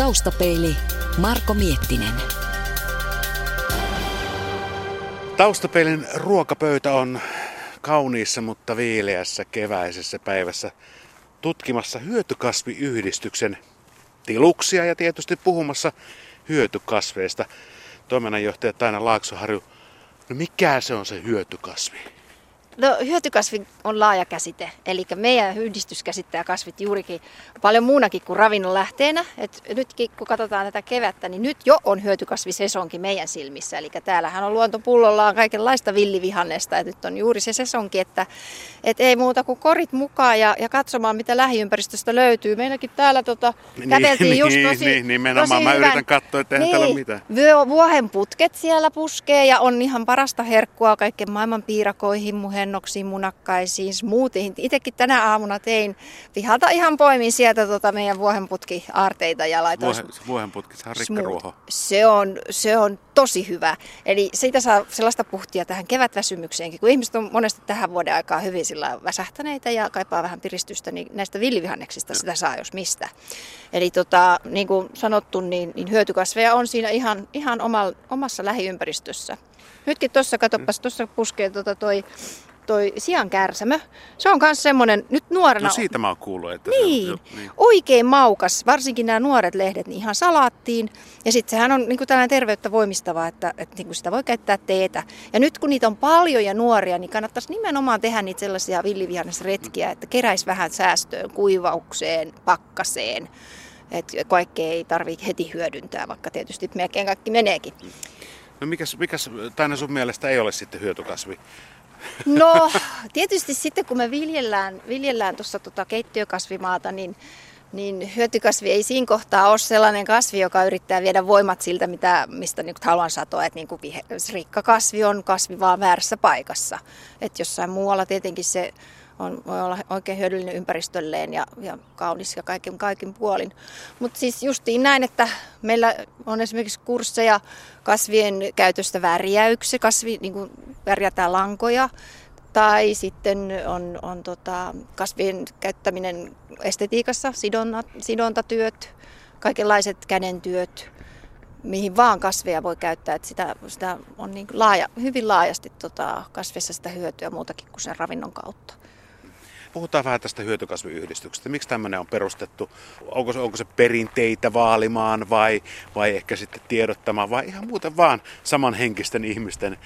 Taustapeili Marko Miettinen. Taustapeilin ruokapöytä on kauniissa, mutta viileässä keväisessä päivässä tutkimassa hyötykasviyhdistyksen tiluksia ja tietysti puhumassa hyötykasveista. Toiminnanjohtaja Taina Laaksoharju, no mikä se on se hyötykasvi? No, hyötykasvi on laaja käsite, eli meidän yhdistys käsittää kasvit juurikin paljon muunakin kuin ravinnon lähteenä. Et nytkin kun katsotaan tätä kevättä, niin nyt jo on hyötykasvisesonki meidän silmissä. Eli täällähän on luontopullollaan kaikenlaista villivihannesta, ja nyt on juuri se sesonki, että et ei muuta kuin korit mukaan ja, ja katsomaan, mitä lähiympäristöstä löytyy. Meilläkin täällä tota, Niin, käveltiin just niin, tosi, niin, nimenomaan. tosi Mä hyvän- yritän katsoa, että eihän täällä ole mitään. Vyö- Vuohenputket siellä puskee ja on ihan parasta herkkua kaiken maailman piirakoihin, muhennoksiin, munakkaisiin, smoothiehin. Itsekin tänä aamuna tein pihalta ihan poimin sieltä tota meidän vuohenputki-aarteita ja laitoin Vuohen, vuohenputkissa on smooth. rikkaruoho. Se on, se on tosi hyvä. Eli siitä saa sellaista puhtia tähän kevätväsymykseenkin. Kun ihmiset on monesti tähän vuoden aikaa hyvin sillä väsähtäneitä ja kaipaa vähän piristystä, niin näistä villivihanneksista sitä saa jos mistä. Eli tota, niin kuin sanottu, niin, niin hyötykasveja on siinä ihan, ihan oma, omassa lähiympäristössä. Nytkin tuossa, katsopas, tuossa puskee tota toi, toi sian kärsämö. Se on myös semmoinen, nyt nuorena... No siitä mä oon kuullut, että Niin, se on, jo- niin. oikein maukas, varsinkin nämä nuoret lehdet, niin ihan salaattiin. Ja sitten sehän on niin tällainen terveyttä voimistava, että, että niin sitä voi käyttää teetä. Ja nyt kun niitä on paljon ja nuoria, niin kannattaisi nimenomaan tehdä niitä sellaisia villivihannesretkiä, että keräisi vähän säästöön, kuivaukseen, pakkaseen. Että kaikkea ei tarvitse heti hyödyntää, vaikka tietysti melkein kaikki meneekin. No mikäs, mikäs Taina sun mielestä ei ole sitten hyötykasvi? No, tietysti sitten kun me viljellään, viljellään tuossa tota keittiökasvimaata, niin, niin hyötykasvi ei siinä kohtaa ole sellainen kasvi, joka yrittää viedä voimat siltä, mitä, mistä nyt haluan satoa. Että niin kuin rikkakasvi on kasvi vaan väärässä paikassa. Että jossain muualla tietenkin se on, voi olla oikein hyödyllinen ympäristölleen ja, ja kaunis ja kaiken, kaikin puolin. Mutta siis justiin näin, että meillä on esimerkiksi kursseja kasvien käytöstä värjäyksi, kasvi, niin kuin värjätään lankoja, tai sitten on, on tota, kasvien käyttäminen estetiikassa, sidonna, sidontatyöt, kaikenlaiset kädentyöt, mihin vaan kasveja voi käyttää. Että sitä, sitä on niin laaja, hyvin laajasti tota, kasveissa sitä hyötyä muutakin kuin sen ravinnon kautta. Puhutaan vähän tästä hyötykasviyhdistyksestä. Miksi tämmöinen on perustettu? Onko se, onko se perinteitä vaalimaan vai, vai ehkä sitten tiedottamaan vai ihan muuten vaan samanhenkisten ihmisten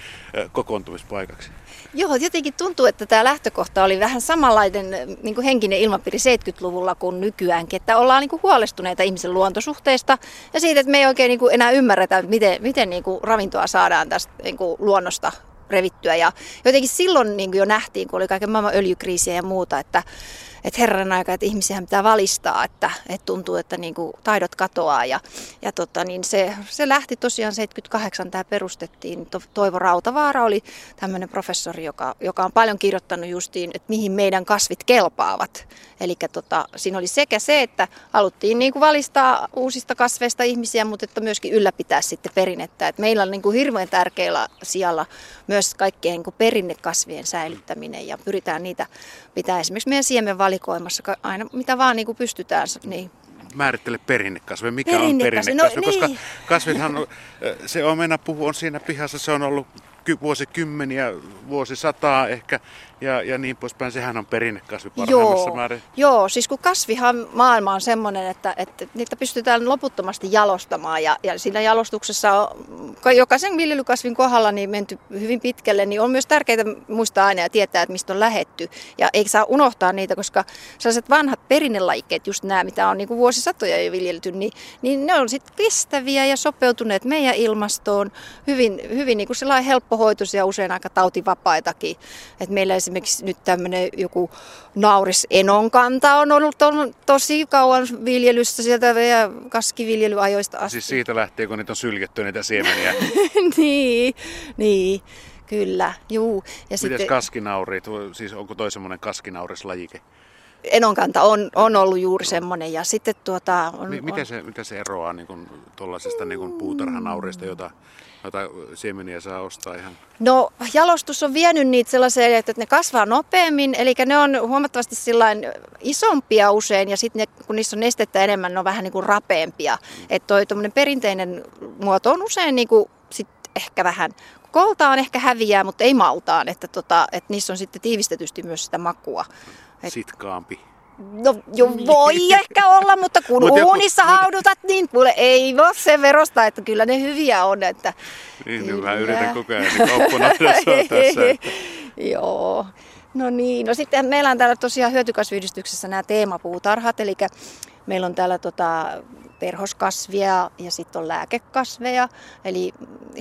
kokoontumispaikaksi? Joo, jotenkin tuntuu, että tämä lähtökohta oli vähän samanlainen niin kuin henkinen ilmapiiri 70-luvulla kuin nykyäänkin, että ollaan niin kuin huolestuneita ihmisen luontosuhteista ja siitä, että me ei oikein niin kuin enää ymmärretä, miten, miten niin kuin ravintoa saadaan tästä niin kuin luonnosta revittyä. Ja jotenkin silloin niin jo nähtiin, kun oli kaiken maailman öljykriisiä ja muuta, että, että herran aika, että ihmisiä pitää valistaa, että, että tuntuu, että niin kuin taidot katoaa. Ja, ja tota, niin se, se lähti tosiaan 78, tämä perustettiin. To- Toivo Rautavaara oli tämmöinen professori, joka, joka on paljon kirjoittanut justiin, että mihin meidän kasvit kelpaavat. Eli tota, siinä oli sekä se, että haluttiin niin kuin valistaa uusista kasveista ihmisiä, mutta että myöskin ylläpitää sitten perinnettä. Et meillä on niin kuin hirveän tärkeällä sijalla myös kaikkien niin kuin perinnekasvien säilyttäminen ja pyritään niitä pitää esimerkiksi meidän siemenvalikoimassa ka- aina mitä vaan niin kuin pystytään. Niin Määrittele perinnekasvi. Mikä on Perinnekasvi, no? Koska niin. kasvithan, se omenapuhu on siinä pihassa, se on ollut vuosikymmeniä, vuosisataa ehkä ja, ja niin poispäin. Sehän on perinnekasvi parhaimmassa Joo, määrin. joo, siis kun kasvihan maailma on semmoinen, että, että niitä pystytään loputtomasti jalostamaan ja, ja siinä jalostuksessa on ka- jokaisen viljelykasvin kohdalla niin menty hyvin pitkälle, niin on myös tärkeää muistaa aina ja tietää, että mistä on lähetty. Ja ei saa unohtaa niitä, koska sellaiset vanhat perinnelajikkeet, just nämä, mitä on niin kuin vuosisatoja jo viljelty, niin, niin ne on sitten kestäviä ja sopeutuneet meidän ilmastoon hyvin, hyvin niin kuin sellainen helppohoitoisia, usein aika tautivapaitakin. Et meillä esimerkiksi nyt tämmöinen joku nauris enonkanta on ollut on tosi kauan viljelyssä sieltä vielä kaskiviljelyajoista asti. Siis siitä lähtien, kun niitä on syljetty niitä siemeniä. niin, niin, kyllä, juu. Ja Miten sitten, kaskinauriit? Siis onko toi semmoinen kaskinauris-lajike? Enonkanta on, on ollut juuri semmoinen. Ja sitten tuota, on, Mi- miten, on, se, miten se eroaa niin kuin, tuollaisesta niin kuin puutarhanaurista, jota, jota siemeniä saa ostaa ihan? No jalostus on vienyt niitä sellaiseen, että ne kasvaa nopeammin, eli ne on huomattavasti sillain isompia usein ja sitten kun niissä on nestettä enemmän, ne on vähän niin kuin rapeampia. Että toi perinteinen muoto on usein niin kuin sit ehkä vähän koltaan ehkä häviää, mutta ei maltaan, että, tota, että niissä on sitten tiivistetysti myös sitä makua. Et, Sitkaampi. No jo voi ehkä olla, mutta kun Mut joku- uunissa mut- haudutat, niin kuule ei voi sen verosta, että kyllä ne hyviä on. Että, Niin, niin mä Kyllä. yritän koko ajan niin tässä. Että... Joo. No niin, no sitten meillä on täällä tosiaan hyötykasviyhdistyksessä nämä teemapuutarhat, eli meillä on täällä tota perhoskasvia ja sitten on lääkekasveja. Eli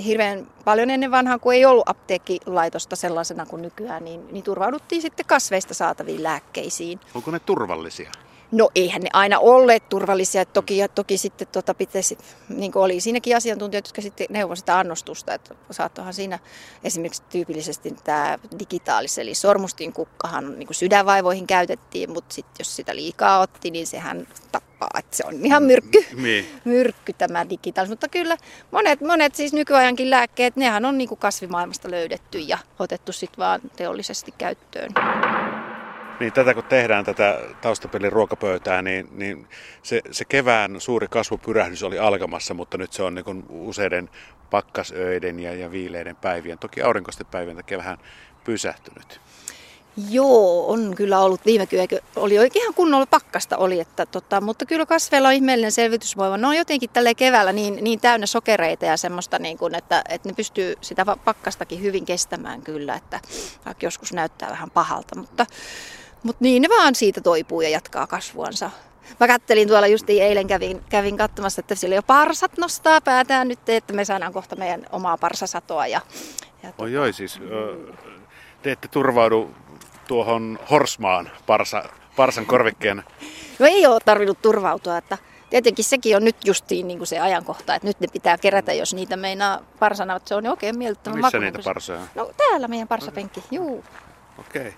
hirveän paljon ennen vanhaa, kun ei ollut apteekkilaitosta sellaisena kuin nykyään, niin, niin turvauduttiin sitten kasveista saataviin lääkkeisiin. Onko ne turvallisia? No eihän ne aina olleet turvallisia. Toki, ja toki sitten tota pitäisi, niin kuin oli siinäkin asiantuntijat, jotka sitten neuvoi sitä annostusta. Että saattohan siinä esimerkiksi tyypillisesti tämä digitaalis, eli sormustin kukkahan niin kuin sydänvaivoihin käytettiin, mutta sitten jos sitä liikaa otti, niin sehän tappaa. Että se on ihan myrkky Niin. myrkky tämä digitaalis. Mutta kyllä monet, monet siis nykyajankin lääkkeet, nehän on niin kuin kasvimaailmasta löydetty ja otettu sitten vaan teollisesti käyttöön. Niin tätä kun tehdään tätä taustapelin ruokapöytää, niin, niin se, se kevään suuri kasvupyrähdys oli alkamassa, mutta nyt se on niin useiden pakkasöiden ja, ja viileiden päivien, toki aurinkoisten päivien takia vähän pysähtynyt. Joo, on kyllä ollut viime kyykö. Oli oikein kunnolla pakkasta oli, että tota, mutta kyllä kasveilla on ihmeellinen selvitysvoima. Ne on jotenkin tälle keväällä niin, niin täynnä sokereita ja semmoista, niin kuin, että, että ne pystyy sitä pakkastakin hyvin kestämään kyllä, että vaikka joskus näyttää vähän pahalta, mutta, mutta niin ne vaan siitä toipuu ja jatkaa kasvuansa. Mä kattelin tuolla just eilen kävin, kävin katsomassa, että siellä jo parsat nostaa päätään nyt, että me saadaan kohta meidän omaa parsasatoa. Ja, ja Oi oi, siis te ette turvaudu tuohon horsmaan parsa, parsan korvikkeen. No ei ole tarvinnut turvautua, että tietenkin sekin on nyt justiin niin kuin se ajankohta, että nyt ne pitää kerätä, jos niitä meinaa parsana, että se on oikein miellyttävän Missä makuinen, niitä parsoja on? No täällä meidän parsapenkki, juu. Okei.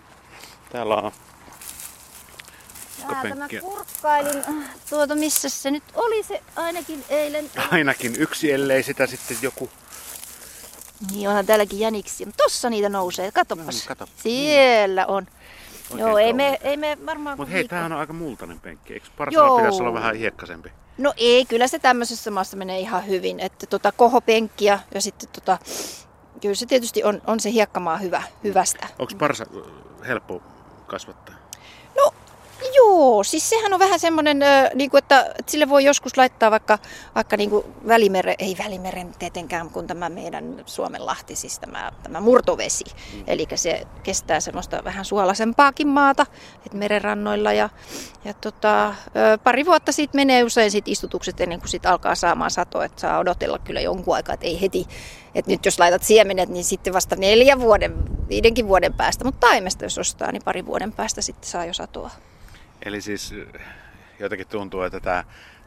Täällä on Täältä mä kurkkailin, tuota missä se nyt oli se ainakin eilen. ainakin yksi, ellei sitä sitten joku. Niin onhan täälläkin jäniksiä, mutta tossa niitä nousee, katsopas. No niin, kato. Siellä on. Oikein Joo, ei me, ei me varmaan... Mutta hei, viikko- tämähän on aika multainen penkki. Eikö parsalla pitäisi olla vähän hiekkaisempi? No ei, kyllä se tämmöisessä maassa menee ihan hyvin. Että tota kohopenkkiä ja sitten tota, kyllä se tietysti on, on se hiekkamaa hyvä, hyvästä. Onko parsa helppo kasvattaa? No joo, siis sehän on vähän semmoinen, niin kuin, että, että sille voi joskus laittaa vaikka, vaikka niin kuin välimeren, ei välimeren tietenkään, kun tämä meidän Suomen lahti, siis tämä, tämä murtovesi. Mm. Eli se kestää semmoista vähän suolaisempaakin maata, että merenrannoilla. Ja, ja tota, pari vuotta siitä menee usein sit istutukset ennen kuin sit alkaa saamaan satoa, että saa odotella kyllä jonkun aikaa, että ei heti. Että nyt jos laitat siemenet, niin sitten vasta neljän vuoden, viidenkin vuoden päästä, mutta taimesta jos ostaa, niin pari vuoden päästä sitten saa jo satoa. Eli siis jotenkin tuntuu, että tämä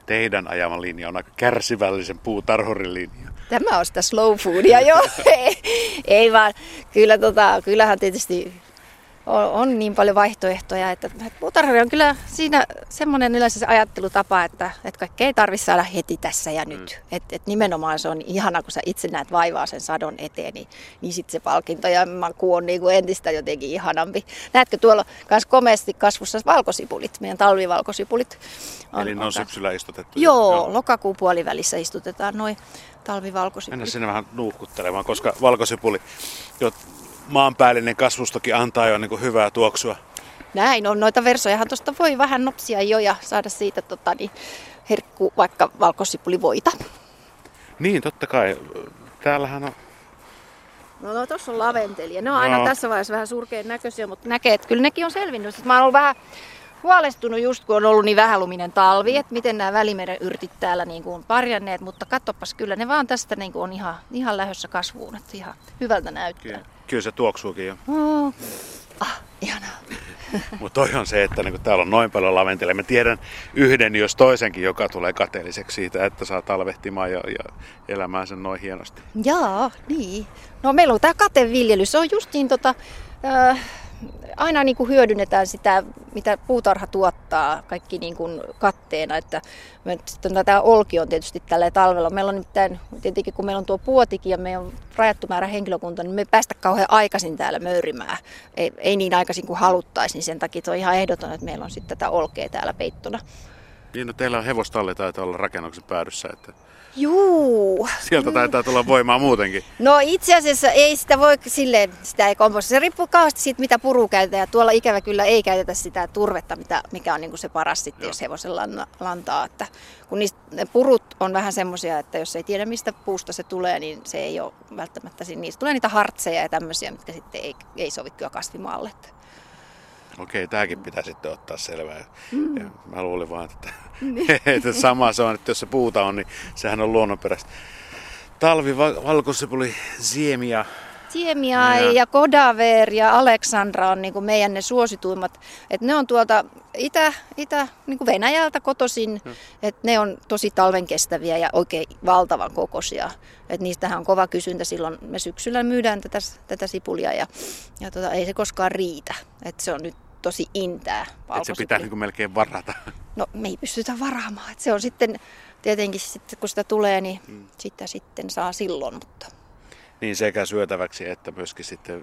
teidän ajama linja on aika kärsivällisen puutarhurin linja. Tämä on sitä slow foodia, joo. ei, ei vaan, kyllä, tota, kyllähän tietysti on, on niin paljon vaihtoehtoja, että, että puutarhuri on kyllä siinä semmoinen yleensä se ajattelutapa, että, että kaikkea ei tarvitse saada heti tässä ja nyt. Mm. Että et nimenomaan se on ihana, kun sä itse näet vaivaa sen sadon eteen, niin, niin sitten se palkinto ja maku on niin kuin entistä jotenkin ihanampi. Näetkö tuolla myös komeasti kasvussa valkosipulit, meidän talvivalkosipulit. Eli ne on taas- syksyllä istutettu. Joo, lokakuun puolivälissä istutetaan noin talvivalkosipulit. Mennään sinne vähän nuuhkuttelemaan, koska valkosipuli, jo maanpäällinen kasvustokin antaa jo niin kuin hyvää tuoksua. Näin on. Noita versojahan tuosta voi vähän nopsia jo ja saada siitä tota, niin, herkku vaikka valkosipulivoita. Niin, totta kai. Täällähän on No, no tuossa on laventelia. Ne on aina Joo. tässä vaiheessa vähän surkeen näköisiä, mutta näkee, että kyllä nekin on selvinnyt. Sitten mä oon ollut vähän huolestunut just kun on ollut niin vähäluminen talvi, että miten nämä välimeren yrtit täällä niin kuin on parjanneet, mutta katsopas kyllä ne vaan tästä niin kuin on ihan, ihan lähdössä kasvuun, että ihan hyvältä näyttää. Kyllä, kyllä se tuoksuukin jo. Oh. Ah, ihanaa. Mutta toi on se, että niinku täällä on noin paljon laventelia. Mä tiedän yhden, jos toisenkin, joka tulee kateelliseksi siitä, että saa talvehtimaan ja, ja elämään sen noin hienosti. Jaa, niin. No meillä on tämä kateviljely. Se on justiin tota, äh, aina niin kuin hyödynnetään sitä, mitä puutarha tuottaa, kaikki niin kuin katteena. Että sitten tämä olki on tietysti tällä talvella. Meillä on nimittäin, tietenkin kun meillä on tuo puotikin ja meillä on rajattu määrä henkilökunta, niin me ei päästä kauhean aikaisin täällä möyrimään. Ei, ei niin aikaisin kuin haluttaisiin, niin sen takia on ihan ehdoton, että meillä on sitten tätä olkea täällä peittona. Niin, no teillä on hevostalli taitaa olla rakennuksen päädyssä, että Juu. Sieltä taitaa tulla voimaa muutenkin. No itse asiassa ei sitä voi silleen, sitä ei komposta. Se riippuu kauheasti siitä, mitä puru käytetään. Ja tuolla ikävä kyllä ei käytetä sitä turvetta, mitä, mikä on niin kuin se paras sitten, Joo. jos hevosen lantaa. Että kun niistä, ne purut on vähän semmoisia, että jos ei tiedä mistä puusta se tulee, niin se ei ole välttämättä, niistä tulee niitä hartseja ja tämmöisiä, mitkä sitten ei, ei sovi kyllä kasvimaalle. Okei, tämäkin pitää sitten ottaa selvää. Mm. Ja mä luulin vaan, että, niin. että sama se on, että jos se puuta on, niin sehän on luonnonperäistä. Talvi, valkosipuli, siemia. Siemia ja, ja Kodaver ja Aleksandra on niin meidän ne suosituimmat. Et ne on tuolta Itä, Itä niin Venäjältä kotoisin. Hmm. Et ne on tosi talven kestäviä ja oikein valtavan kokoisia. Et niistähän on kova kysyntä silloin. Me syksyllä myydään tätä, tätä sipulia ja, ja tota, ei se koskaan riitä. Et se on nyt tosi intää. Että se pitää niin kuin melkein varata. No me ei pystytä varaamaan. Et se on sitten tietenkin sitten kun sitä tulee, niin hmm. sitä sitten saa silloin. Mutta... Niin sekä syötäväksi että myöskin sitten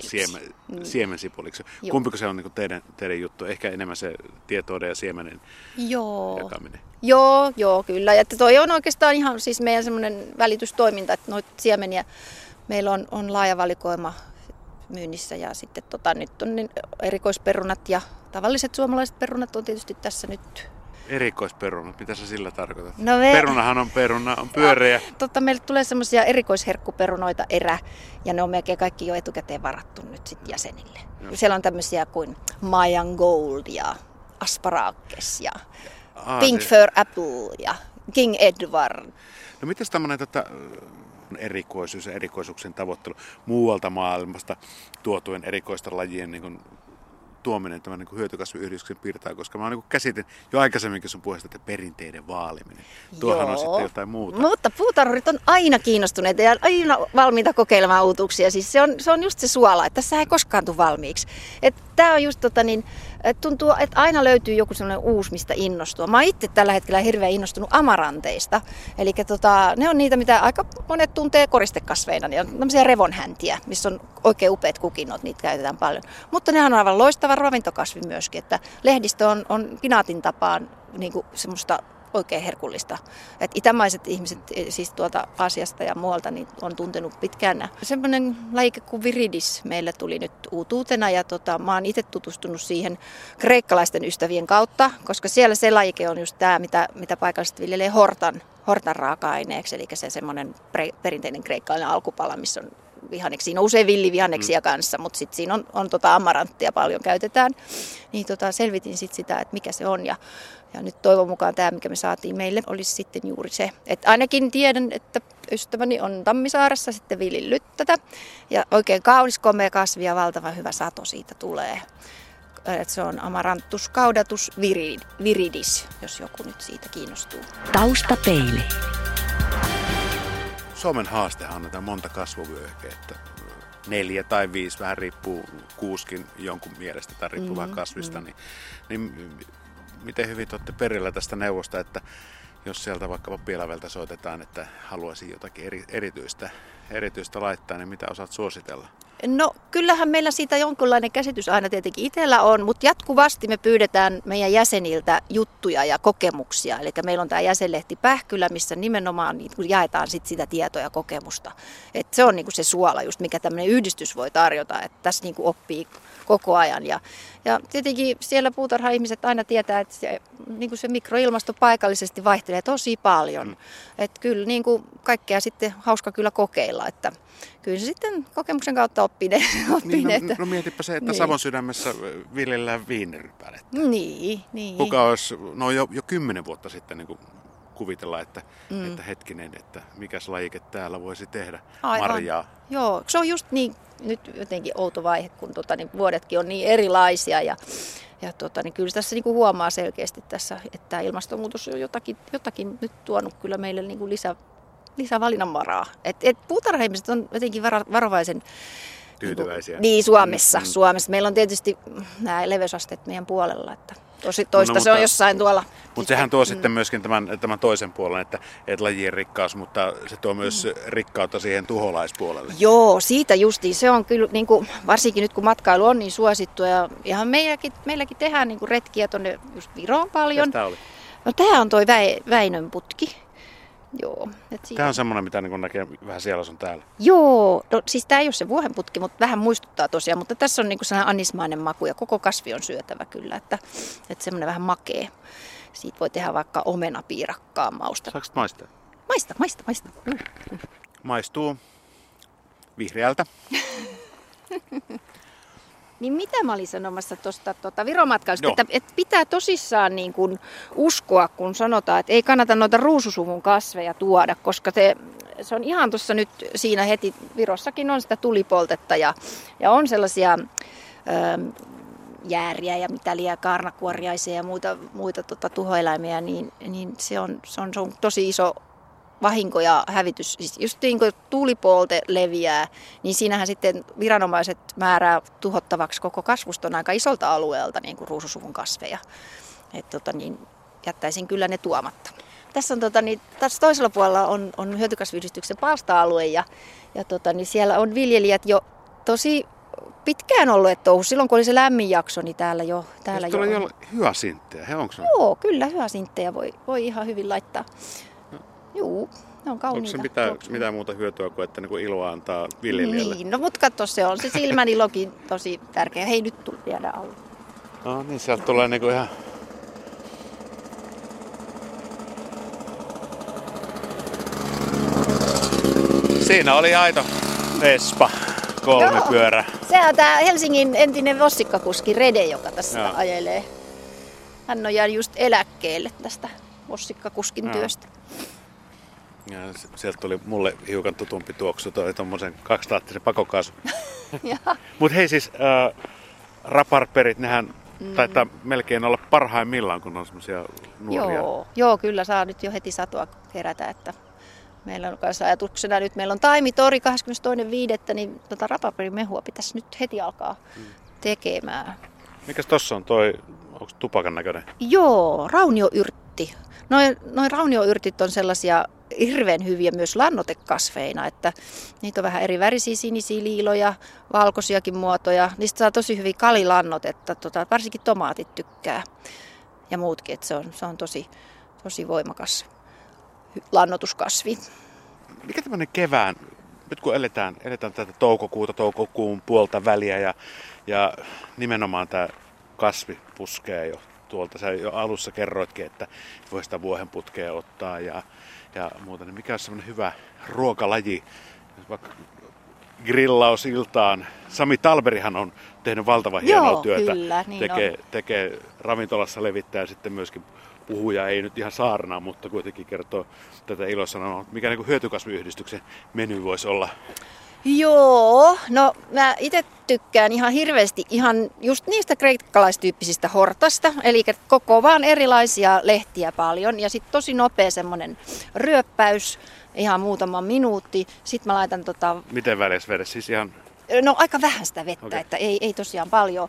siemen, mm. siemensipuliksi. Joo. Kumpiko se on niin teidän, teidän juttu? Ehkä enemmän se tietouden ja siemenen joo. jakaminen. Joo, joo, kyllä. Ja toi on oikeastaan ihan siis meidän semmoinen välitystoiminta, että noita siemeniä meillä on, on laaja valikoima myynnissä ja sitten tota, nyt on niin erikoisperunat ja tavalliset suomalaiset perunat on tietysti tässä nyt Erikoisperunat, mitä sä sillä tarkoitat? No me... Perunahan on peruna, on pyöreä. No, totta, meille tulee semmoisia erikoisherkkuperunoita erä, ja ne on melkein kaikki jo etukäteen varattu nyt sitten jäsenille. No. Siellä on tämmöisiä kuin Mayan Gold ja Asparagus ja Aa, Pink se... Fur Apple ja King Edward. No mitäs tämmöinen tota, erikoisuus ja erikoisuuksien tavoittelu muualta maailmasta tuotujen erikoista lajien niin kuin tuominen tämän niin hyötykasviyhdistyksen piirtää, koska mä niin käsitin jo aikaisemminkin sun puheesta, että perinteiden vaaliminen. Tuohan Joo. on sitten jotain muuta. Mutta puutarhurit on aina kiinnostuneita ja aina valmiita kokeilemaan uutuuksia. Siis se on, se on just se suola, että tässä ei koskaan tule valmiiksi. Tämä on just tota niin, et tuntuu, että aina löytyy joku sellainen uusi, mistä innostua. Mä oon itse tällä hetkellä hirveän innostunut amaranteista. Eli tota, ne on niitä, mitä aika monet tuntee koristekasveina. Ne on tämmöisiä revonhäntiä, missä on oikein upeat kukinnot, niitä käytetään paljon. Mutta ne on aivan loistava ravintokasvi myöskin, että lehdistö on, on pinaatin tapaan niin kuin semmoista oikein herkullista. Et itämaiset ihmiset e, siis tuolta Aasiasta ja muualta niin on tuntenut pitkään. Semmoinen lajike kuin viridis meille tuli nyt uutuutena ja tota, mä oon itse tutustunut siihen kreikkalaisten ystävien kautta, koska siellä se lajike on just tämä, mitä, mitä paikalliset viljelee hortan, hortan raaka-aineeksi, eli se semmoinen pre, perinteinen kreikkalainen alkupala, missä on vihanneksia. Siinä on usein villivihanneksia mm. kanssa, mutta sitten siinä on, on tota amaranttia paljon käytetään. Niin tota, selvitin sitten sitä, että mikä se on. Ja, ja nyt toivon mukaan tämä, mikä me saatiin meille, olisi sitten juuri se. Että ainakin tiedän, että ystäväni on Tammisaaressa sitten viljellyt tätä. Ja oikein kaunis komea kasvi ja valtavan hyvä sato siitä tulee. Et se on Amaranthus caudatus viridis, jos joku nyt siitä kiinnostuu. Taustapeili. Suomen haastehan on näitä monta kasvuvyöhykettä. Neljä tai viisi, vähän riippuu kuuskin jonkun mielestä tai riippuu mm, vähän kasvista. Mm. Niin, niin miten hyvin olette perillä tästä neuvosta, että jos sieltä vaikkapa Pielavelta soitetaan, että haluaisi jotakin eri, erityistä, erityistä laittaa, niin mitä osaat suositella? No kyllähän meillä siitä jonkunlainen käsitys aina tietenkin itsellä on, mutta jatkuvasti me pyydetään meidän jäseniltä juttuja ja kokemuksia. Eli meillä on tämä jäsenlehti Pähkylä, missä nimenomaan niin jaetaan sit sitä tietoa ja kokemusta. Et se on niin se suola just, mikä tämmöinen yhdistys voi tarjota, että tässä niin oppii koko ajan. Ja, ja tietenkin siellä puutarha-ihmiset aina tietää, että se, niin se mikroilmasto paikallisesti vaihtelee tosi paljon. Mm. Että kyllä niin kuin kaikkea sitten hauska kyllä kokeilla, että kyllä se sitten kokemuksen kautta oppii ne. Oppii niin, no, no mietipä se, että niin. Savon sydämessä viljellään viinerypälettä. Niin, niin. Kuka olisi, no jo, jo kymmenen vuotta sitten niin kuin kuvitella, että, mm. että hetkinen, että mikäs lajike täällä voisi tehdä Aivan. marjaa. Joo, se on just niin nyt jotenkin outo vaihe, kun tota, niin vuodetkin on niin erilaisia ja, ja tota, niin kyllä tässä niin kuin huomaa selkeästi tässä, että ilmastonmuutos on jotakin, jotakin nyt tuonut kyllä meille niin kuin lisä, lisävalinnanvaraa. Et, et puutarhaihmiset on jotenkin varo, varovaisen tyytyväisiä. Niin, Suomessa. Mm. Suomessa. Meillä on tietysti nämä leveysasteet meidän puolella, että tosi toista no, se on jossain tuolla. Mutta sehän tuo mm. sitten myöskin tämän, tämän toisen puolen, että, että lajien rikkaus, mutta se tuo myös mm. rikkautta siihen tuholaispuolelle. Joo, siitä justiin. Se on kyllä, niin kuin, varsinkin nyt kun matkailu on niin suosittua ja ihan meilläkin, meilläkin tehdään niin kuin retkiä tuonne just Viroon paljon. Tämä oli? No tämä on toi Väinön putki. Joo. Et. Tämä on semmoinen, mitä niin näkee vähän siellä on täällä. Joo, no, siis tämä ei ole se vuohenputki, mutta vähän muistuttaa tosiaan. Mutta tässä on niin sellainen anismainen maku ja koko kasvi on syötävä kyllä. Että, että semmoinen vähän makee. Siitä voi tehdä vaikka omenapiirakkaa mausta. Saako maistaa? Maista, maista, maista. Mm. Maistuu vihreältä. Niin mitä mä olin sanomassa tuosta tuota Viromatkailusta, että, että pitää tosissaan niin kuin uskoa, kun sanotaan, että ei kannata noita ruususuvun kasveja tuoda, koska te, se on ihan tuossa nyt siinä heti, Virossakin on sitä tulipoltetta ja, ja on sellaisia ö, ähm, jääriä ja mitä liian karnakuoriaisia ja muita, muita tota, tuhoeläimiä, niin, niin se, on, se, on, se on tosi iso vahinko ja hävitys, siis just niin kuin tuulipoolte leviää, niin siinähän sitten viranomaiset määrää tuhottavaksi koko kasvuston aika isolta alueelta niin kuin ruususuvun kasveja. Et tota, niin jättäisin kyllä ne tuomatta. Tässä on tota, niin, tässä toisella puolella on, on hyötykasviyhdistyksen palsta-alue ja, ja tota, niin siellä on viljelijät jo tosi pitkään ollut, että touhu. Silloin kun oli se lämmin jakso, niin täällä jo... Täällä jo, jo hyvä sinttejä, he onko Joo, kyllä hyvä sinttejä voi, voi ihan hyvin laittaa. Juu, ne on kauniita. Onko se mitään, mitään muuta hyötyä kuin, että niin iloa antaa viljelijälle? Niin, no mutta katso, se on se silmän ilokin tosi tärkeä. Hei, nyt tuli viedä alle. No niin, sieltä tulee niinku ihan... Siinä oli aito Vespa, kolme Joo. pyörä. Se on tää Helsingin entinen vossikkakuski Rede, joka tässä Joo. ajelee. Hän on jäänyt just eläkkeelle tästä vossikkakuskin Joo. työstä. Ja sieltä tuli mulle hiukan tutumpi tuoksu, toi tuommoisen kaksitaattisen pakokaasu. Mutta hei siis, äh, raparperit, nehän mm. taitaa melkein olla parhaimmillaan, kun on semmoisia nuoria. Joo, joo, kyllä saa nyt jo heti satoa kerätä, että meillä on myös ajatuksena nyt, meillä on taimitori 22.5. niin tota raparperimehua pitäisi nyt heti alkaa mm. tekemään. Mikäs tossa on toi, onko tupakan näköinen? Joo, raunioyrtti. Noin, noin raunioyrtit on sellaisia hirveän hyviä myös lannotekasveina, että niitä on vähän eri värisiä, sinisiä liiloja, valkoisiakin muotoja. Niistä saa tosi hyvin kalilannotetta, tota, varsinkin tomaatit tykkää ja muutkin, että se on, se on tosi, tosi voimakas lannotuskasvi. Mikä tämmöinen kevään, nyt kun eletään, eletään tätä toukokuuta, toukokuun puolta väliä ja, ja nimenomaan tämä kasvi puskee jo tuolta. Sä jo alussa kerroitkin, että voi sitä vuohenputkea ottaa ja, ja muuta. Niin mikä on semmoinen hyvä ruokalaji, vaikka grillausiltaan. Sami Talberihan on tehnyt valtavan hienoa Joo, työtä. Kyllä, niin tekee, on. tekee ravintolassa levittää sitten myöskin puhuja, ei nyt ihan saarnaa, mutta kuitenkin kertoo tätä ilosanomaa. Mikä niin hyötykasviyhdistyksen meny voisi olla? Joo, no mä itse tykkään ihan hirveästi ihan just niistä kreikkalaistyyppisistä hortasta, eli koko vaan erilaisia lehtiä paljon ja sitten tosi nopea semmoinen ryöppäys, ihan muutama minuutti. Sitten mä laitan tota... Miten välissä vedessä? Siis ihan... No aika vähän sitä vettä, okay. että ei, ei tosiaan paljon,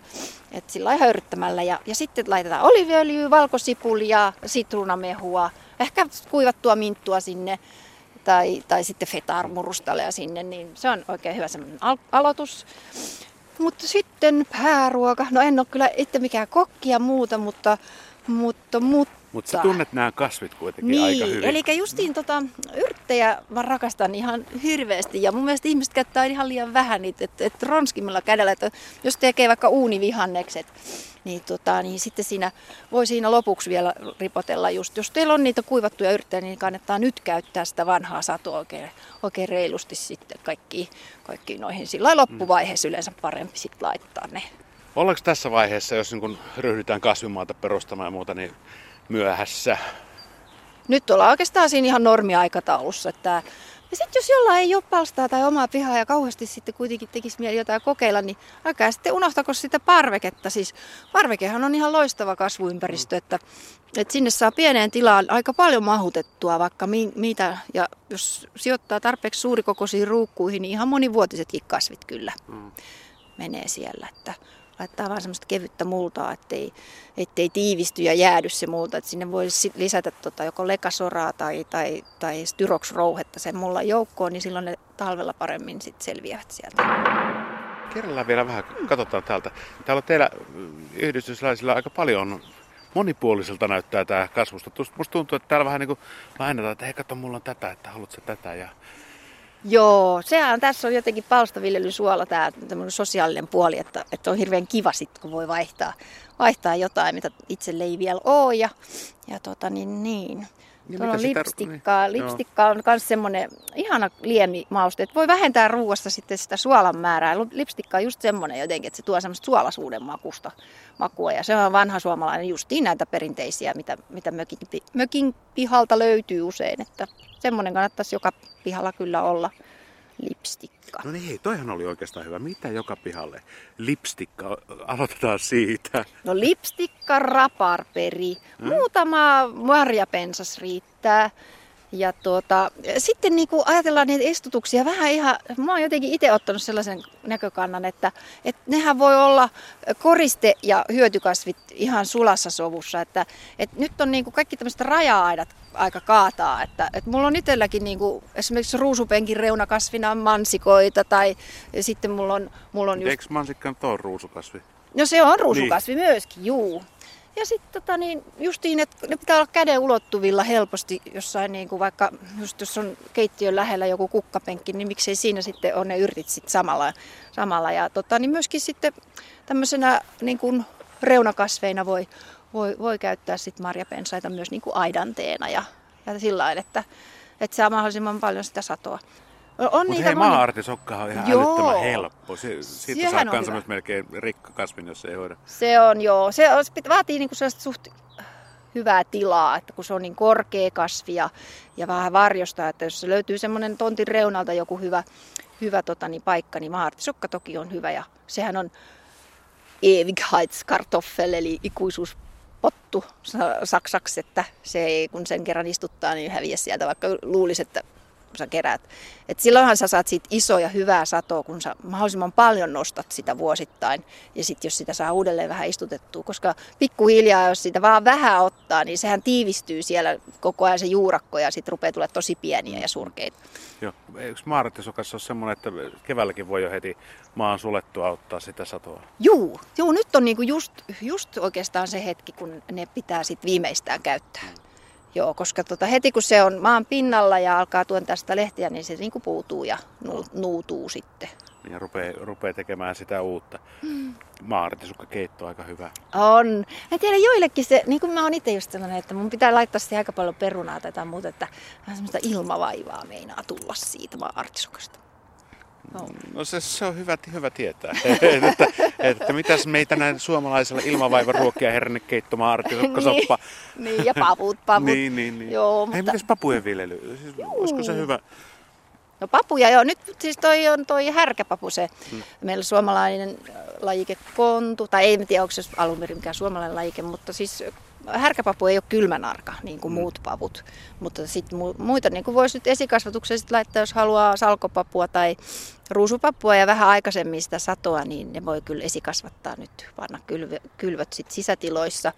että sillä lailla höyryttämällä. Ja, ja sitten laitetaan oliviöljyä, valkosipulia, sitruunamehua, ehkä kuivattua minttua sinne tai, tai sitten fetarmurustaleja sinne, niin se on oikein hyvä semmoinen al- aloitus. Mutta sitten pääruoka, no en ole kyllä itse mikään kokki ja muuta, mutta, mutta, mutta mutta sä tunnet nämä kasvit kuitenkin niin, aika hyvin. Eli justiin tota, yrttejä mä rakastan ihan hirveästi ja mun mielestä ihmiset käyttää ihan liian vähän niitä, että et ronskimmilla kädellä, että jos tekee vaikka uunivihannekset, niin, tota, niin sitten siinä voi siinä lopuksi vielä ripotella just, jos teillä on niitä kuivattuja yrttejä, niin kannattaa nyt käyttää sitä vanhaa satoa oikein, oikein reilusti sitten kaikki, kaikki noihin sillä loppuvaiheessa yleensä parempi sitten laittaa ne. Ollaanko tässä vaiheessa, jos niin ryhdytään kasvimaata perustamaan ja muuta, niin myöhässä? Nyt ollaan oikeastaan siinä ihan normiaikataulussa, että Ja sitten jos jollain ei ole palstaa tai omaa pihaa ja kauheasti sitten kuitenkin tekisi mieli jotain kokeilla, niin älkää sitten unohtako sitä parveketta. Siis parvekehan on ihan loistava kasvuympäristö, että, että sinne saa pieneen tilaan aika paljon mahutettua vaikka mi, mitä. Ja jos sijoittaa tarpeeksi suurikokoisiin ruukkuihin, niin ihan monivuotisetkin kasvit kyllä mm. menee siellä. Että laittaa vaan semmoista kevyttä multaa, ettei, ettei tiivisty ja jäädy se multa. Että sinne voi lisätä tota, joko lekasoraa tai, tai, tai styrox-rouhetta sen mullan joukkoon, niin silloin ne talvella paremmin sit selviävät sieltä. Kerrallaan vielä vähän, katsotaan täältä. Täällä on teillä yhdistyslaisilla aika paljon monipuoliselta näyttää tämä kasvusta. Musta tuntuu, että täällä vähän niin kuin lainataan, että hei kato, mulla on tätä, että haluatko tätä. Ja Joo, sehän tässä on jotenkin palstaviljelysuola tämä sosiaalinen puoli, että, että on hirveän kiva sitten, kun voi vaihtaa, vaihtaa jotain, mitä itselle ei vielä ole. Ja, ja tota, niin, niin. Niin Tuolla on lipstikkaa. Niin, lipstikka on myös semmoinen ihana liemimauste, että voi vähentää ruuasta sitten sitä suolan määrää. Lipstikka on just semmoinen jotenkin, että se tuo semmoista suolasuuden makusta makua. Ja se on vanha suomalainen justiin näitä perinteisiä, mitä, mitä mökin, mökin pihalta löytyy usein. Että semmoinen kannattaisi joka pihalla kyllä olla lipstikka. No niin, toihan oli oikeastaan hyvä. Mitä joka pihalle? Lipstikka, aloitetaan siitä. No lipstikka, raparperi, hmm? muutama marjapensas riittää. Ja tuota, sitten niin kuin ajatellaan niitä istutuksia vähän ihan, mä oon jotenkin itse ottanut sellaisen näkökannan, että, että nehän voi olla koriste ja hyötykasvit ihan sulassa sovussa. Että, että nyt on niin kuin kaikki tämmöiset raja-aidat aika kaataa. Että, että mulla on itselläkin niin kuin, esimerkiksi ruusupenkin reunakasvina mansikoita tai sitten mulla on... Mulla on just... Eikö mansikka nyt ole ruusukasvi? No se on ruusukasvi niin. myöskin, juu. Ja sitten tota, niin, justiin, että ne pitää olla käden ulottuvilla helposti jossain, niin kuin vaikka just jos on keittiön lähellä joku kukkapenkki, niin miksei siinä sitten ole ne yrtit sit samalla. samalla. Ja tota, niin myöskin sitten tämmöisenä niin kuin reunakasveina voi, voi, voi käyttää sit marjapensaita myös niin kuin aidanteena ja, ja sillä lailla, että, että saa mahdollisimman paljon sitä satoa. On Mutta hei, moni... maa-artisokkahan on ihan joo. älyttömän helppo. Se, siitä Sehän saa kanssa myös melkein rikkakasvin, jos ei hoida. Se on joo. Se on, vaatii niinku sellaista suht hyvää tilaa, että kun se on niin korkea kasvi ja, ja vähän varjosta, että jos se löytyy semmoinen tontin reunalta joku hyvä, hyvä tota, niin paikka, niin maartisokka toki on hyvä ja sehän on Ewighheitskartoffel eli ikuisuuspottu saksaksi, että se ei, kun sen kerran istuttaa, niin häviä sieltä, vaikka luulisi, että kun sä kerät. Et silloinhan sä saat siitä isoa ja hyvää satoa, kun sä mahdollisimman paljon nostat sitä vuosittain. Ja sitten jos sitä saa uudelleen vähän istutettua, koska pikkuhiljaa, jos sitä vaan vähän ottaa, niin sehän tiivistyy siellä koko ajan se juurakko ja sitten rupeaa tulla tosi pieniä ja surkeita. Joo, eikö maarattisokassa ole semmoinen, että keväälläkin voi jo heti maan sulettua ottaa sitä satoa? Juu, juu nyt on niinku just, just oikeastaan se hetki, kun ne pitää sitten viimeistään käyttää. Mm. Joo, koska tota, heti kun se on maan pinnalla ja alkaa tuon sitä lehtiä, niin se niin kuin puutuu ja nuutuu sitten. Ja rupeaa, rupeaa tekemään sitä uutta. Hmm. keitto on aika hyvä. On. Mä tiedän joillekin se, niin kuin mä oon itse just sellainen, että mun pitää laittaa siihen aika paljon perunaa tai jotain muuta, että vähän semmoista ilmavaivaa meinaa tulla siitä maartisukasta. No, no se, se on hyvä, hyvä tietää. että, että mitäs meitä näin suomalaisella ilmavaivan ruokia hernekeitto, maartisokka, niin, niin, ja pavut, pavut. niin, niin, niin. Joo, Hei, mutta... mitäs papujen viljely? Siis, olisiko se hyvä? No papuja joo, nyt siis toi on toi härkäpapu se hmm. meillä suomalainen lajike kontu, tai ei tiedä onko se alun perin mikään suomalainen lajike, mutta siis härkäpapu ei ole kylmänarka, niin kuin mm. muut pavut. Mutta sitten muita niin kuin voisi nyt esikasvatuksessa sit laittaa, jos haluaa salkopapua tai ruusupapua ja vähän aikaisemmin sitä satoa, niin ne voi kyllä esikasvattaa nyt, panna kylvö, kylvöt sit sisätiloissa.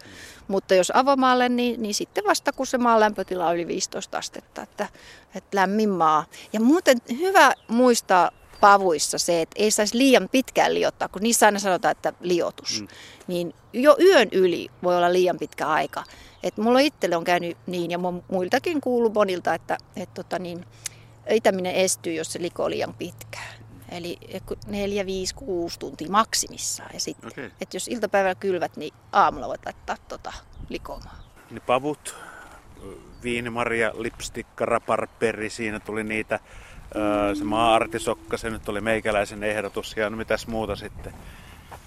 Mutta jos avomaalle, niin, niin sitten vasta kun se maan lämpötila on yli 15 astetta, että, että lämmin maa. Ja muuten hyvä muistaa pavuissa se, että ei saisi liian pitkään liottaa, kun niissä aina sanotaan, että liotus. Mm. Niin jo yön yli voi olla liian pitkä aika. Et mulla itselle on käynyt niin, ja muiltakin kuuluu monilta, että et tota niin, itäminen estyy, jos se likoo liian pitkään. Eli 4, 5, 6 tuntia maksimissaan. Ja sitten, okay. että jos iltapäivällä kylvät, niin aamulla voit laittaa tota likoamaan. Niin pavut, viinimaria, lipstikka, raparperi, siinä tuli niitä se maa-artisokka, se nyt oli meikäläisen ehdotus ja no mitäs muuta sitten?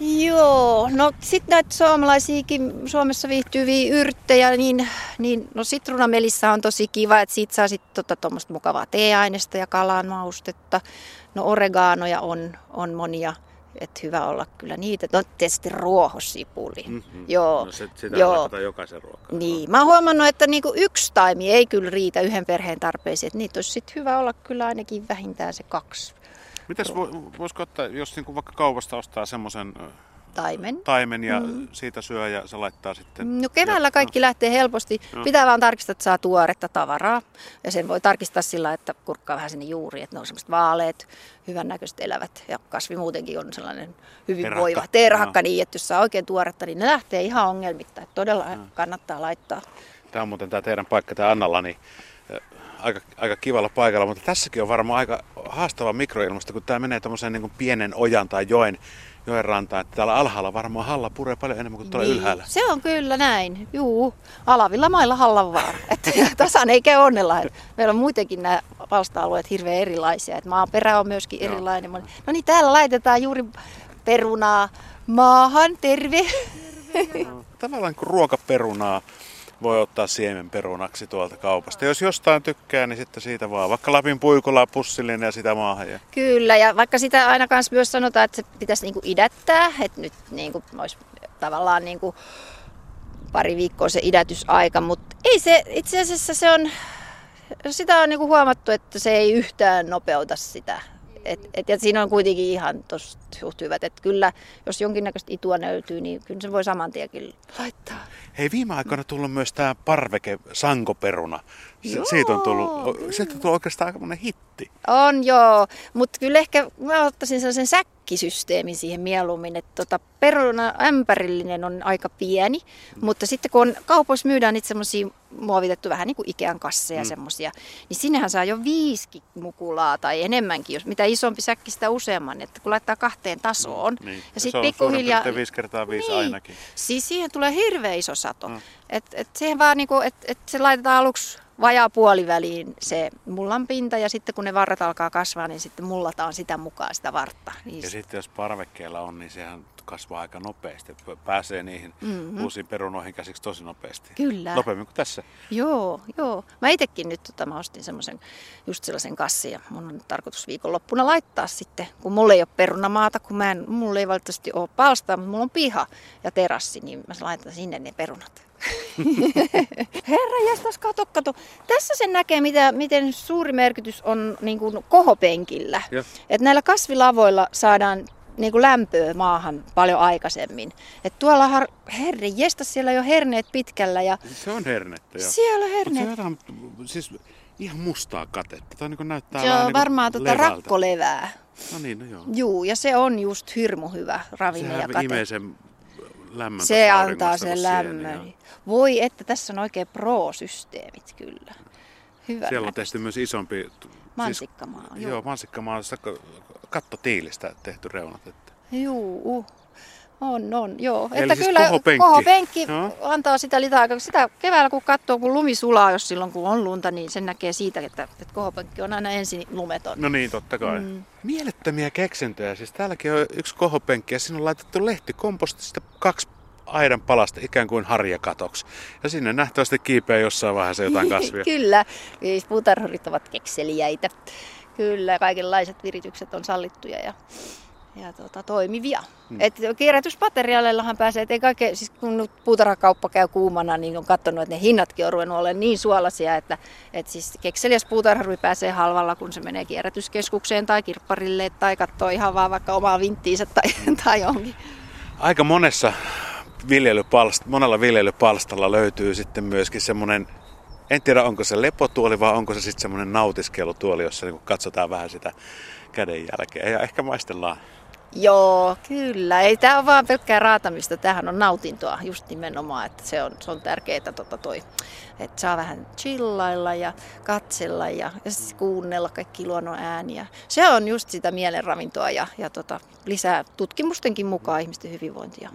Joo, no sitten näitä suomalaisiakin Suomessa viihtyviä yrttejä, niin, niin no sitruunamelissa on tosi kiva, että siitä saa sitten tuommoista tota, mukavaa teeainesta ja kalan maustetta. No oreganoja on, on monia, että hyvä olla kyllä niitä. No tietysti ruohosipuli. Mm-hmm. Joo. No se, sitä Joo. jokaisen ruokaan. Niin, mä oon huomannut, että niinku yksi taimi ei kyllä riitä yhden perheen tarpeisiin. Että niitä olisi sitten hyvä olla kyllä ainakin vähintään se kaksi. Mitäs voisiko ottaa, jos niinku vaikka kaupasta ostaa semmoisen taimen. Taimen ja mm. siitä syö ja se laittaa sitten... No keväällä ja, kaikki no. lähtee helposti. No. Pitää vaan tarkistaa, että saa tuoretta tavaraa. Ja sen voi tarkistaa sillä, että kurkkaa vähän sinne juuri, että ne on semmoiset vaaleet, hyvännäköiset elävät. Ja kasvi muutenkin on sellainen hyvin terhakka. voiva terhakka, no. niin että jos saa oikein tuoretta, niin ne lähtee ihan ongelmitta. Että todella no. kannattaa laittaa. Tämä on muuten tämä teidän paikka, tämä Annalla, niin aika, aika kivalla paikalla, mutta tässäkin on varmaan aika haastava mikroilmasto, kun tämä menee tuommoiseen niin pienen ojan tai joen joen rantaan. Että täällä alhaalla varmaan halla puree paljon enemmän kuin tuolla niin, ylhäällä. Se on kyllä näin. Juu, alavilla mailla hallan vaan. Että tasan ei käy onnella. Meillä on muutenkin nämä palsta-alueet hirveän erilaisia. Että maaperä on myöskin Joo. erilainen. No niin, täällä laitetaan juuri perunaa maahan. Terve! Tavallaan kuin ruokaperunaa voi ottaa siemenperunaksi tuolta kaupasta. Jos jostain tykkää, niin sitten siitä vaan. Vaikka Lapin puikolla pussillinen ja sitä maahan. Ja... Kyllä, ja vaikka sitä aina kanssa myös sanotaan, että se pitäisi niinku idättää, että nyt niinku olisi tavallaan niinku pari viikkoa se idätysaika, mutta ei se, itse asiassa se on, sitä on niinku huomattu, että se ei yhtään nopeuta sitä et, et, ja siinä on kuitenkin ihan tosta hyvät. Et kyllä, jos jonkinnäköistä itua löytyy, niin kyllä se voi saman tienkin laittaa. Hei, viime aikoina tullut myös tämä parveke sankoperuna. Se, siitä on tullut, siitä on tullut oikeastaan aika hitti. On joo, mutta kyllä ehkä mä ottaisin sellaisen säkkisysteemin siihen mieluummin, että tota, peruna ämpärillinen on aika pieni, mm. mutta sitten kun on, kaupoissa myydään niitä semmoisia muovitettu vähän niin kuin Ikean kasseja mm. semmoisia, niin sinnehän saa jo viisi mukulaa tai enemmänkin, jos mitä isompi säkki sitä useamman, että kun laittaa kahteen tasoon. Mm, niin. Ja, sitten pikkuhiljaa... viisi kertaa viisi niin. ainakin. Siis siihen tulee hirveä iso sato. Mm. Et, et siihen vaan niin kuin, et, et se laitetaan aluksi vajaa puoliväliin se mullan pinta ja sitten kun ne varret alkaa kasvaa, niin sitten mullataan sitä mukaan sitä vartta. Niin ja sitten jos parvekkeella on, niin sehän kasvaa aika nopeasti. Pääsee niihin mm-hmm. uusiin perunoihin käsiksi tosi nopeasti. Kyllä. Nopeammin kuin tässä. Joo, joo. Mä itsekin nyt tota, mä ostin semmoisen just sellaisen kassin ja mun on nyt tarkoitus viikonloppuna laittaa sitten, kun mulla ei ole perunamaata, kun mä en, mulla ei valitettavasti ole palstaa, mutta mulla on piha ja terassi, niin mä laitan sinne ne perunat. Herra jästäs, kato, kato. Tässä sen näkee, mitä, miten suuri merkitys on niin kuin kohopenkillä. Et näillä kasvilavoilla saadaan niin kuin lämpöä maahan paljon aikaisemmin. Et tuolla har, herre, jesta siellä jo herneet pitkällä. Ja... Se on hernettä jo. Siellä on herneet. se on siis ihan mustaa katetta. Tämä niin näyttää se on niin varmaan tota rakkolevää. No niin, no joo. Juu, ja se on just hirmu hyvä ravinne Sehän ja kate. imee sen lämmön Se antaa sen lämmön. Niin Voi että tässä on oikein pro-systeemit kyllä. Hyvä Siellä on tehty myös isompi... Mansikkamaa. Siis, joo, joo mansikkamaa kattotiilistä tehty reunat. Että. Juu, on, on, joo. Eli että siis kyllä kohopenkki, kohopenkki no. antaa sitä litaa. Sitä keväällä kun katsoo, kun lumi sulaa, jos silloin kun on lunta, niin sen näkee siitä, että, että kohopenkki on aina ensin lumeton. No niin, totta kai. Mm. Mielettömiä keksintöjä. Siis täälläkin on yksi kohopenkki ja siinä on laitettu lehtikompostista kaksi aidan palasta ikään kuin harjakatoksi. Ja sinne nähtävästi kiipeä jossain vaiheessa jotain kasvia. Kyllä, siis puutarhurit ovat kekseliäitä. Kyllä, kaikenlaiset viritykset on sallittuja ja, ja tuota, toimivia. Hmm. Et kierrätysmateriaaleillahan pääsee, ettei kaikke, siis kun puutarhakauppa käy kuumana, niin on katsonut, että ne hinnatkin on ruvennut olemaan niin suolaisia, että, että siis kekseliäs puutarhuri pääsee halvalla, kun se menee kierrätyskeskukseen tai kirpparille tai katsoo ihan vaan vaikka omaa vinttiinsä tai, tai onkin. Aika monessa viljelypalst, monella viljelypalstalla löytyy sitten myöskin semmoinen, en tiedä onko se lepotuoli vai onko se sitten semmoinen nautiskelutuoli, jossa niin katsotaan vähän sitä kädenjälkeä ja ehkä maistellaan. Joo, kyllä. Ei tämä ole vaan pelkkää raatamista, tähän on nautintoa just nimenomaan, että se on, se on tärkeää tota toi, että saa vähän chillailla ja katsella ja, ja siis kuunnella kaikki luonnon ääniä. Se on just sitä mielenravintoa ja, ja tota, lisää tutkimustenkin mukaan ihmisten hyvinvointia.